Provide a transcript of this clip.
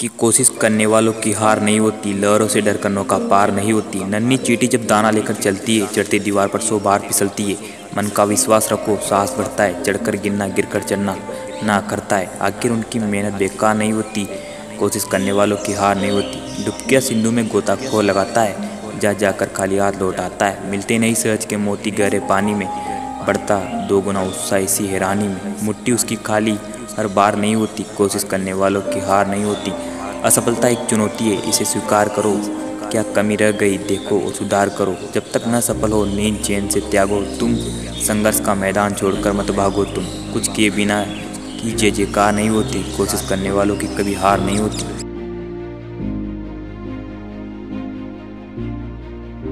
कि कोशिश करने वालों की हार नहीं होती, लहरों से डर कर नौका पार नहीं होती। नन्ही चीटी जब दाना लेकर चलती है, चढ़ती दीवार पर सो बार फिसलती है। मन का विश्वास रखो, साहस बढ़ता है, चढ़कर गिरना, गिरकर चढ़ना ना करता है। आखिर उनकी मेहनत बेकार नहीं होती, कोशिश करने वालों की हार नहीं होती। डुबकिया सिंधु में गोता खो लगाता है, जा जाकर खाली हाथ लौट आता है। मिलते नहीं सहज के मोती गहरे पानी में, बढ़ता दो गुना उत्साह इसी हैरानी में। मुट्ठी उसकी खाली हर बार नहीं होती। कोशिश करने वालों की हार नहीं होती। असफलता एक चुनौती है, इसे स्वीकार करो। क्या कमी रह गई? देखो और सुधार करो। जब तक न सफल हो, नींद, चैन से त्यागो। तुम संघर्ष का मैदान छोड़कर मत भागो। तुम कुछ किए बिना की जय जयकार नहीं होती। कोशिश करने वालों की कभी हार नहीं होती।